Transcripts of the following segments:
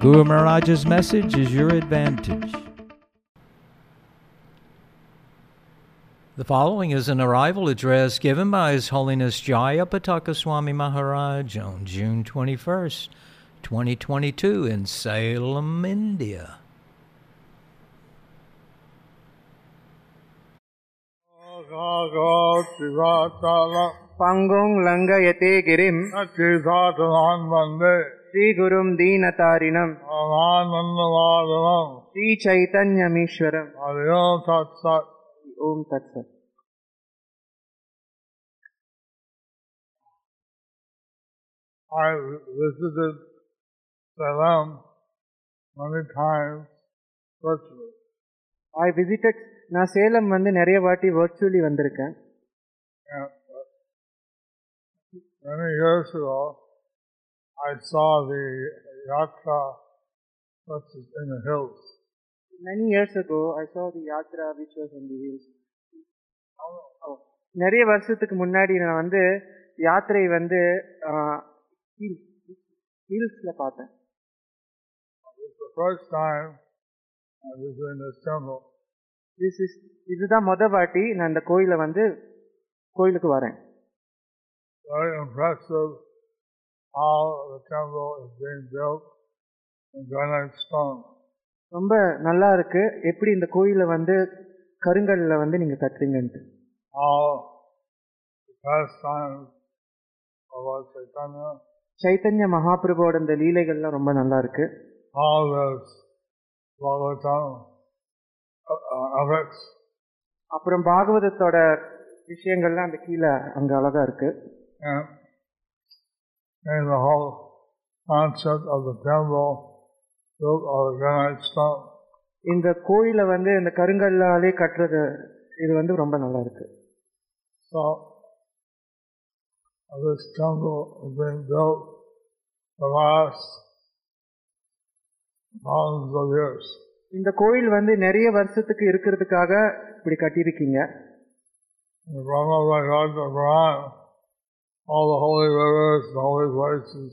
Guru Maharaj's message is your advantage. The following is an arrival address given by His Holiness Jaya Swami Maharaj on June 21st, 2022, in Salem, India. Pangong Langayate Girim. ஸ்ரீகுரும் தீனதாரிணம் Sri சைதன்யமீஸ்வரம் Hariom Tat Sat ஓம் தத் சத் I visited Salem many times virtually. I visited நான் சேலம் வந்து நிறைய வாட்டி virtually வந்திருக்கேன் uh, many years ago, I saw the yatra which is in the hills. many years ago I saw the yatra which was in the hills Oh. நிறைய வருஷத்துக்கு முன்னாடி நான் வந்து யாத்திரை வந்து ஹில்ஸ்ல பார்த்தேன் first time I was in this temple. This is இதுதான் மொத வாட்டி நான் இந்த கோயிலை வந்து கோயிலுக்கு வரேன் Very impressive how the temple is being built in granite stone. ரொம்ப நல்லா இருக்கு. எப்படி இந்த கோயிலை வந்து கருங்கல்ல வந்து நீங்க கட்டுறீங்கன்ட்டு? சைத்தன்ய மகாபிரபுவோட இந்த லீலைகள்லாம் ரொம்ப நல்லா இருக்கு. Uh, uh, அப்புறம் பாகவதத்தோட விஷயங்கள்லாம் அந்த கீழே அங்க அழகா இருக்கு. and, and the whole concept of the temple built of granite stone. இந்த கோயிலை வந்து இந்த கருங்கல்லாலே கட்டுறது இது வந்து ரொம்ப நல்லா இருக்கு So uh, this temple is being built the last thousands of years. இந்த கோயில் வந்து நிறைய வருஷத்துக்கு இருக்கிறதுக்காக இப்படி கட்டியிருக்கீங்க The Brahma Vaidanta Puran, all the holy rivers, the holy places,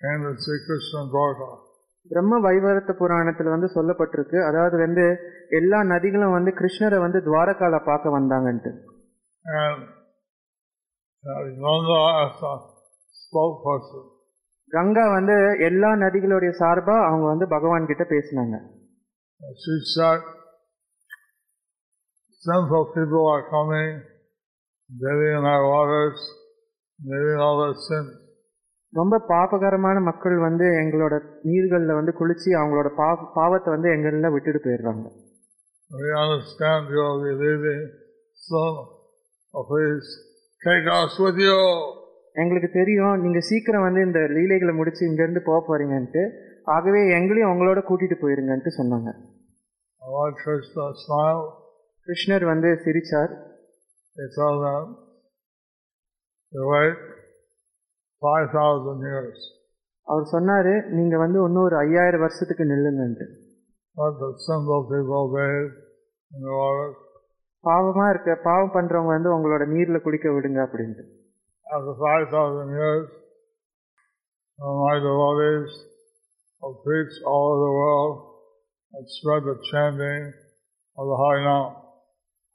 came to see Krishna and Dwarka. பிரம்ம வைவரத்த புராணத்துல வந்து சொல்லப்பட்டிருக்கு அதாவது வந்து எல்லா நதிகளும் வந்து கிருஷ்ணரை வந்து துவாரகால பார்க்க வந்தாங்கன்ட்டு And uh. கங்கா வந்து எல்லா நதிகளுடைய சார்பா அவங்க வந்து பகவான் கிட்ட பேசினாங்க said, sinful people are coming, bathing in our waters, leaving all their sins. ரொம்ப பாபகரமான மக்கள் வந்து எங்களோட நீர்கள்ல வந்து குளிச்சு அவங்களோட பா பாவத்தை வந்து எங்கள விட்டுட்டு போயிடுறாங்க. We understand you be leaving us with you. எங்களுக்கு தெரியும் நீங்க சீக்கிரம் வந்து இந்த லீலைகளை முடிச்சு இங்க இருந்து போக போறீங்கன்ட்டு. ஆகவே எங்களையும் உங்களோட கூட்டிட்டு போயிருங்கன்ட்டு சொன்னாங்க. கிருஷ்ணர் வந்து சிரிச்சார். He told them to wait 5,000 years. அவர் சொன்னாரு நீங்க வந்து இன்னும் ஒரு ஐயாயிரம் வருஷத்துக்கு நில்லுங்கன்ட்டு Let the simple people bathe in the waters. பாவமா இருக்க பாவம் பண்றவங்க வந்து உங்களோட நீர்ல குளிக்க விடுங்க அப்படின்ட்டு After 5,000 years, uh, my devotees will preach all over the world and spread the chanting of the Harinam.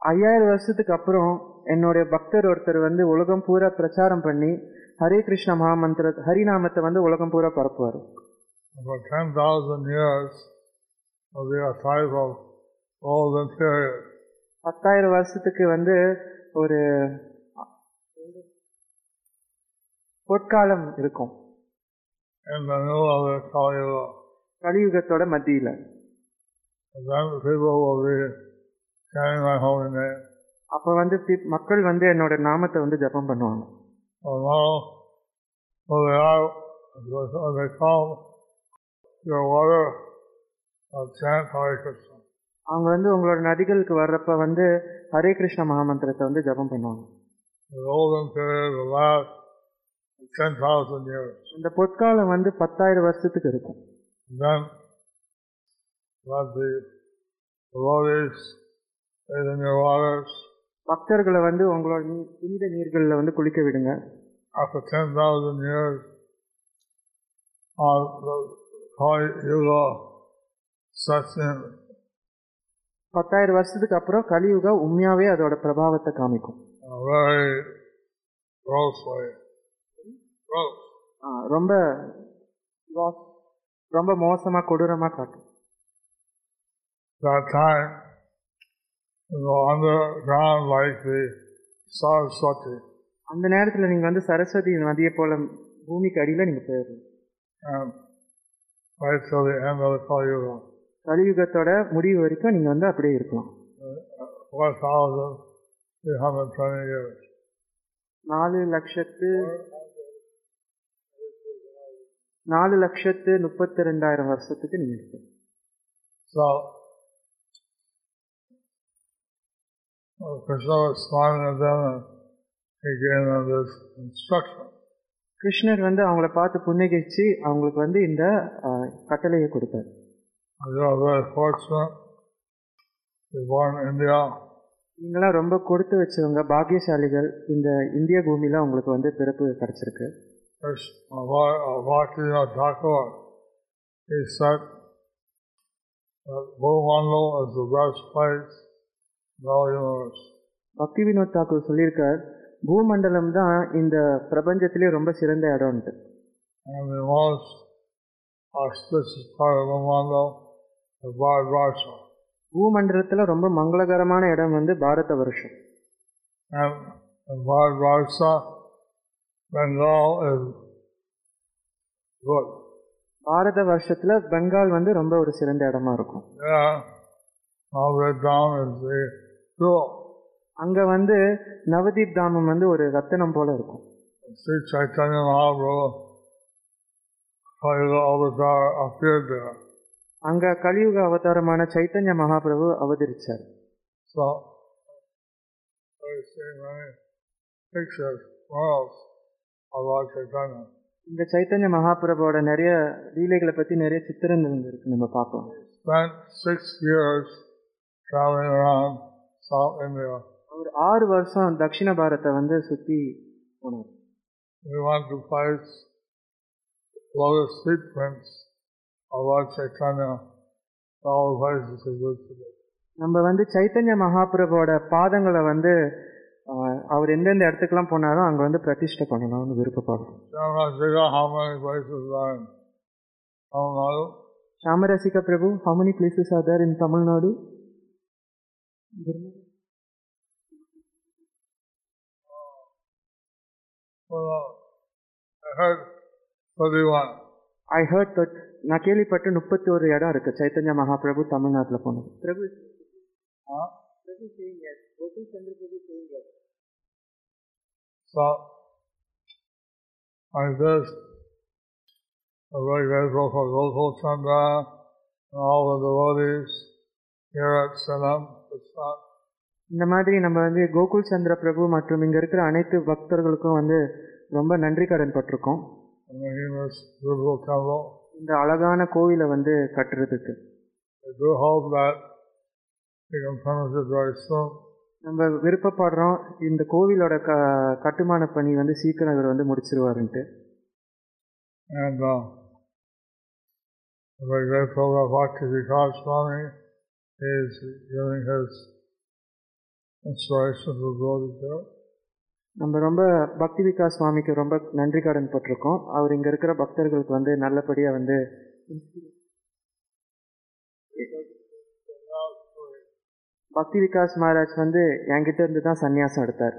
ஐயாயிரம் வருஷத்துக்கு அப்புறம் என்னுடைய பக்தர் ஒருத்தர் வந்து உலகம் பூரா பிரச்சாரம் பண்ணி ஹரே கிருஷ்ண மகாமந்திர ஹரிநாமத்தை வந்து உலகம் பூரா பரப்புவார் for 10,000 years of period. பத்தாயிரம் வருஷத்துக்கு வந்து ஒரு பொற்காலம் இருக்கும். கலியுகத்தோட மத்தியில people will be chanting my holy name. அப்போ வந்து மக்கள் வந்து என்னோட நாமத்தை வந்து ஜபம் பண்ணுவாங்க அவங்க வந்து உங்களோட நதிகளுக்கு வர்றப்ப வந்து ஹரே கிருஷ்ண மகாமந்திரத்தை வந்து ஜபம் பண்ணுவாங்க இந்த பொற்காலம் வந்து பத்தாயிரம் வருஷத்துக்கு இருக்கும் Lord is in your waters. பக்தர்களை வந்து உங்களோட புனித நீர்களில் வந்து குளிக்க விடுங்க. After 10,000 years the Kali Yuga sets in. பத்தாயிரம் வருஷத்துக்கு அப்புறம் கலியுகா உண்மையாவே அதோட பிரபாவத்தை காமிக்கும். ரொம்ப ரொம்ப மோசமா கொடூரமா காட்டும். That time, you go underground like the Saraswati, அந்த நேரத்துல நீங்க வந்து சரஸ்வதி நதியை போல பூமிக்கு அடியில நீங்க போயிடணும் the the. கலியுகத்தோட முடிவு வரைக்கும் நீங்க வந்து அப்படியே இருக்கலாம் 4,320 years. நாலு லட்சத்து நாலு லட்சத்து முப்பத்தி ரெண்டாயிரம் வருஷத்துக்கு நீங்க இருக்கலாம் Uh, Krishna was smiling at them and he gave them this instruction. கிருஷ்ணர் வந்து அவங்கள பார்த்து புன்னகைச்சு அவங்களுக்கு வந்து இந்த கட்டளையை கொடுத்தார். நீங்களாம் ரொம்ப கொடுத்து வச்சவங்க பாக்கியசாலிகள் இந்த இந்திய பூமியில உங்களுக்கு வந்து பிறப்பு கிடைச்சிருக்கு Bhumandal is the best place in the whole universe. பக்தி வினோத் தாக்கூர் சொல்லியிருக்கார் பூமண்டலம் தான் இந்த பிரபஞ்சத்திலே ரொம்ப சிறந்த இடம்ட்டு. பூமண்டலத்துல ரொம்ப மங்களகரமான இடம் வந்து பாரத வருஷம். பாரத வருஷத்துல பெங்கால் வந்து ரொம்ப ஒரு சிறந்த இடமா இருக்கும். Jewel. அங்க வந்து நவதீப் தாமம் வந்து ஒரு ரத்தினம் போல இருக்கும் Avatar appeared there. அங்க கலியுக அவதாரமான சைத்தன்ய மகாபிரபு அவதரிச்சார் Chaitanya. இந்த சைத்தன்ய மகாபிரபுவோட நிறைய லீலைகளை பத்தி நிறைய சித்திரங்கள் இருக்கு நம்ம பார்ப்போம் Spent six years traveling around அவர் ஆறு வருஷம் தட்சிண பாரத்தை வந்து சுத்தி போனார். We went to feet prints of Lord Chaitanya. நம்ம வந்து சைத்தன்ய மகாபிரபுவோட பாதங்களை வந்து அவர் எந்தெந்த இடத்துக்குலாம் போனாரோ அங்க வந்து பிரதிஷ்டை பண்ணணும்னு விருப்பப்படுறோம்? Samarasika Prabhu how many places are there in Tamil Nadu I heard that நான் கேள்விப்பட்டு முப்பத்தி ஒரு இடம் இருக்கு சைத்தன்ய மகாபிரபு தமிழ்நாட்டுல போனது பிரபு Huh? பிரபு செய்யுங்க கோகுல் சந்திர பிரபு செய்யுங்க So, like this, I'm very grateful for Gokul Chandra and all the devotees here at Sanam Krishna. இந்த மாதிரி நம்ம வந்து கோகுல் சந்திர பிரபு மற்றும் இங்கே இருக்கிற அனைத்து பக்தர்களுக்கும் வந்து ரொம்ப நன்றி கடன் பட்டிருக்கோம். இந்த அழகான கோவிலை வந்து கட்டுறதுக்கு. நம்ம விருப்பப்படுறோம் இந்த கோவிலோட க கட்டுமான பணி வந்து சீக்கிரம் இவர் வந்து முடிச்சிருவாருன்ட்டு. Very grateful that Bhakti Vikas Swami is his inspiration to devotees here. நம்ம ரொம்ப பக்தி விகாஸ் சுவாமிக்கு ரொம்ப நன்றி கடன் பட்டிருக்கோம் அவர் இங்க இருக்கிற பக்தர்களுக்கு வந்து நல்லபடியா வந்து பக்தி விகாஸ் மகாராஜ் வந்து என்கிட்ட இருந்து தான் சன்னியாசம் எடுத்தார்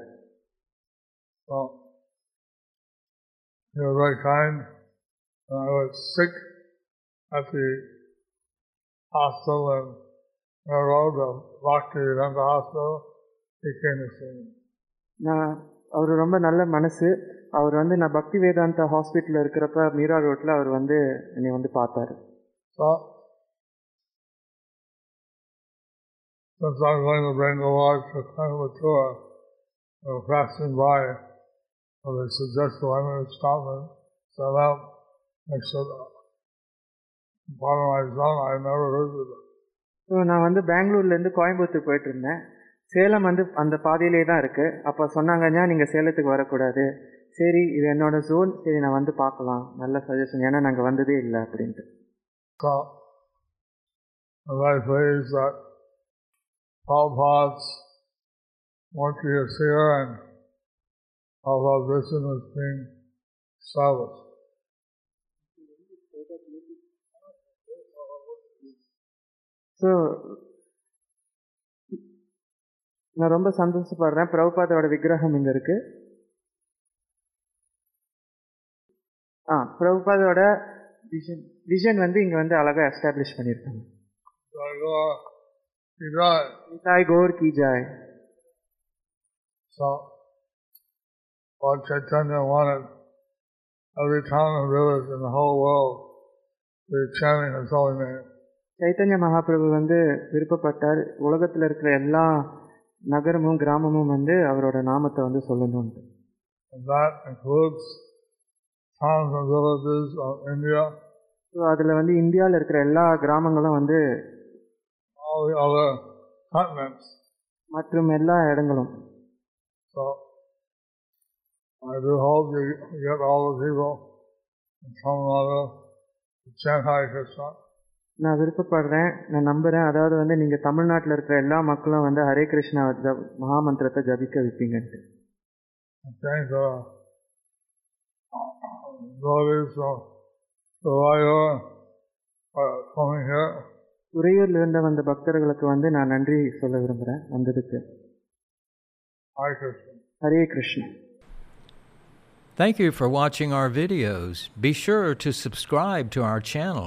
kind. When I was sick at the hospital in Road, the Hospital, நான் அவர் ரொம்ப நல்ல மனசு அவர் வந்து நான் பக்தி வேதாந்தா ஹாஸ்பிட்டலில் இருக்கிறப்ப மீரா ரோட்டில் அவர் வந்து என்னை வந்து பார்த்தாரு So, since I'm going to bring the Lord to Coimbatore, they were passing by, so they suggested I'm going to stop and up next to the part of my zone I never visited. So நான் வந்து பெங்களூர்லேருந்து கோயம்புத்தூர் போயிட்டு இருந்தேன் சேலம் வந்து அந்த பாதையிலே தான் இருக்குது அப்போ சொன்னாங்கண்ணா நீங்கள் சேலத்துக்கு வரக்கூடாது. சரி இது என்னோட ஜோன் சரி நான் வந்து பார்க்கலாம். நல்ல சஜஷன் ஏன்னா நாங்கள் வந்ததே இல்லை அப்படின்ட்டு. So I'm very pleased that Prabhupada's Murti is here and Prabhupada's vision is being established. So நான் ரொம்ப சந்தோஷப்படுறேன். பிரபுபாதோட விக்கிரகம் இங்கே இருக்குது ஆ பிரபுபாதோட விஷன் விஷன் வந்து இங்கே வந்து அழகாக எஸ்டாப்ளிஷ் பண்ணியிருக்காங்க. தாய் கோர் கி ஜாய். So Lord Chaitanya wanted every town and village in the whole world. To be chanting his holy name. Chaitanya Mahaprabhu வந்து விருப்பப்பட்டார். உலகத்தில் இருக்கிற எல்லா நகரமும் கிராமமும் வந்து அவரோட நாமத்தை வந்து சொல்லணும்ட்டு And that includes towns and villages of India, so அதில் வந்து இந்தியாவில் இருக்கிற எல்லா கிராமங்களும் வந்து all the other continents. மற்றும் எல்லா இடங்களும் So I do hope you get all the people in Tamil Nadu to chant Hare Krishna. நான் விருப்பப்படுறேன் நான் நம்புகிறேன் அதாவது வந்து நீங்கள் தமிழ்நாட்டில் இருக்கிற எல்லா மக்களும் வந்து ஹரே கிருஷ்ணா ஜப் மகாமந்திரத்தை ஜபிக்க வைப்பீங்கன்ட்டு I thank the devotees of Suraya for coming here. உறையூர்ல இருந்து வந்த பக்தர்களுக்கு வந்து நான் நன்றி சொல்ல விரும்புகிறேன் வந்ததுக்கு. Hare Krishna Thank you for watching our videos. Be sure to subscribe to our channel.